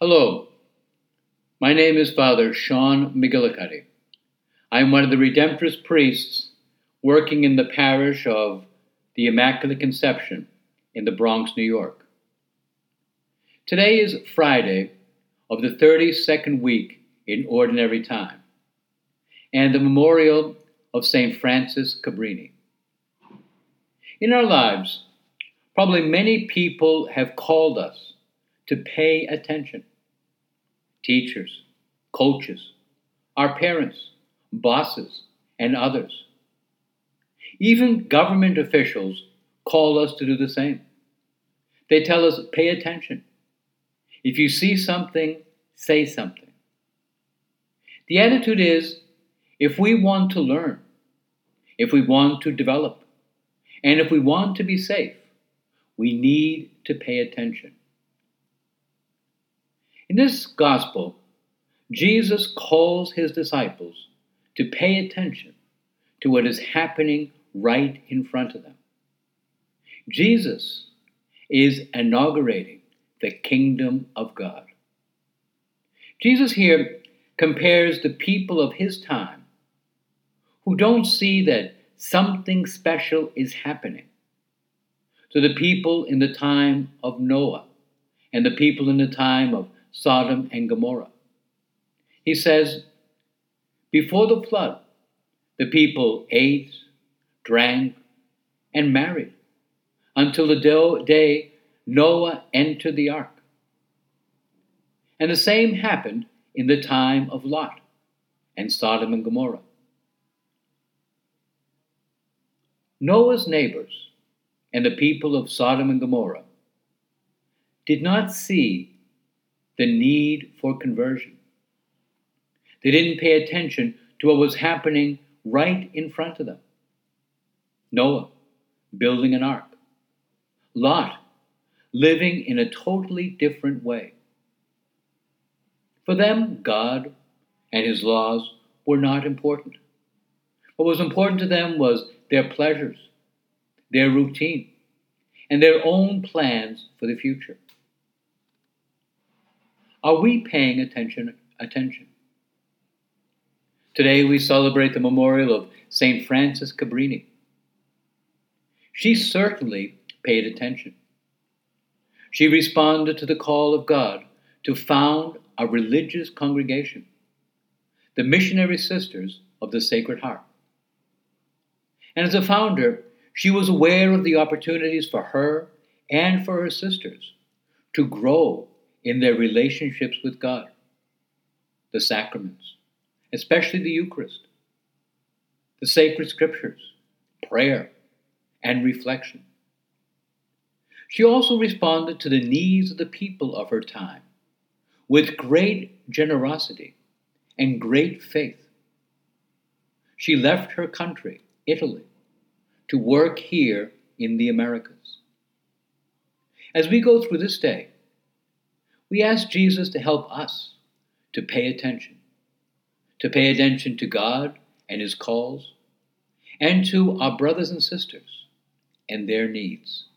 Hello, my name is Father Sean McGillicuddy. I am one of the Redemptorist priests working in the parish of the Immaculate Conception in the Bronx, New York. Today is Friday of the 32nd week in Ordinary Time and the memorial of St. Frances Cabrini. In our lives, probably many people have called us to pay attention. Teachers, coaches, our parents, bosses, and others. Even government officials call us to do the same. They tell us, pay attention. If you see something, say something. The attitude is, if we want to learn, if we want to develop, and if we want to be safe, we need to pay attention. In this gospel, Jesus calls his disciples to pay attention to what is happening right in front of them. Jesus is inaugurating the kingdom of God. Jesus here compares the people of his time who don't see that something special is happening to the people in the time of Noah and the people in the time of Sodom and Gomorrah. He says, Before the flood, the people ate, drank, and married until the day Noah entered the ark. And the same happened in the time of Lot and Sodom and Gomorrah. Noah's neighbors and the people of Sodom and Gomorrah did not see the need for conversion. They didn't pay attention to what was happening right in front of them. Noah building an ark. Lot living in a totally different way. For them, God and his laws were not important. What was important to them was their pleasures, their routine, and their own plans for the future. Are we paying attention? Attention. Today we celebrate the memorial of St. Frances Cabrini. She certainly paid attention. She responded to the call of God to found a religious congregation, the Missionary Sisters of the Sacred Heart. And as a founder, she was aware of the opportunities for her and for her sisters to grow in their relationships with God, the sacraments, especially the Eucharist, the sacred scriptures, prayer, and reflection. She also responded to the needs of the people of her time with great generosity and great faith. She left her country, Italy, to work here in the Americas. As we go through this day, we ask Jesus to help us to pay attention, to pay attention to God and His calls, and to our brothers and sisters and their needs.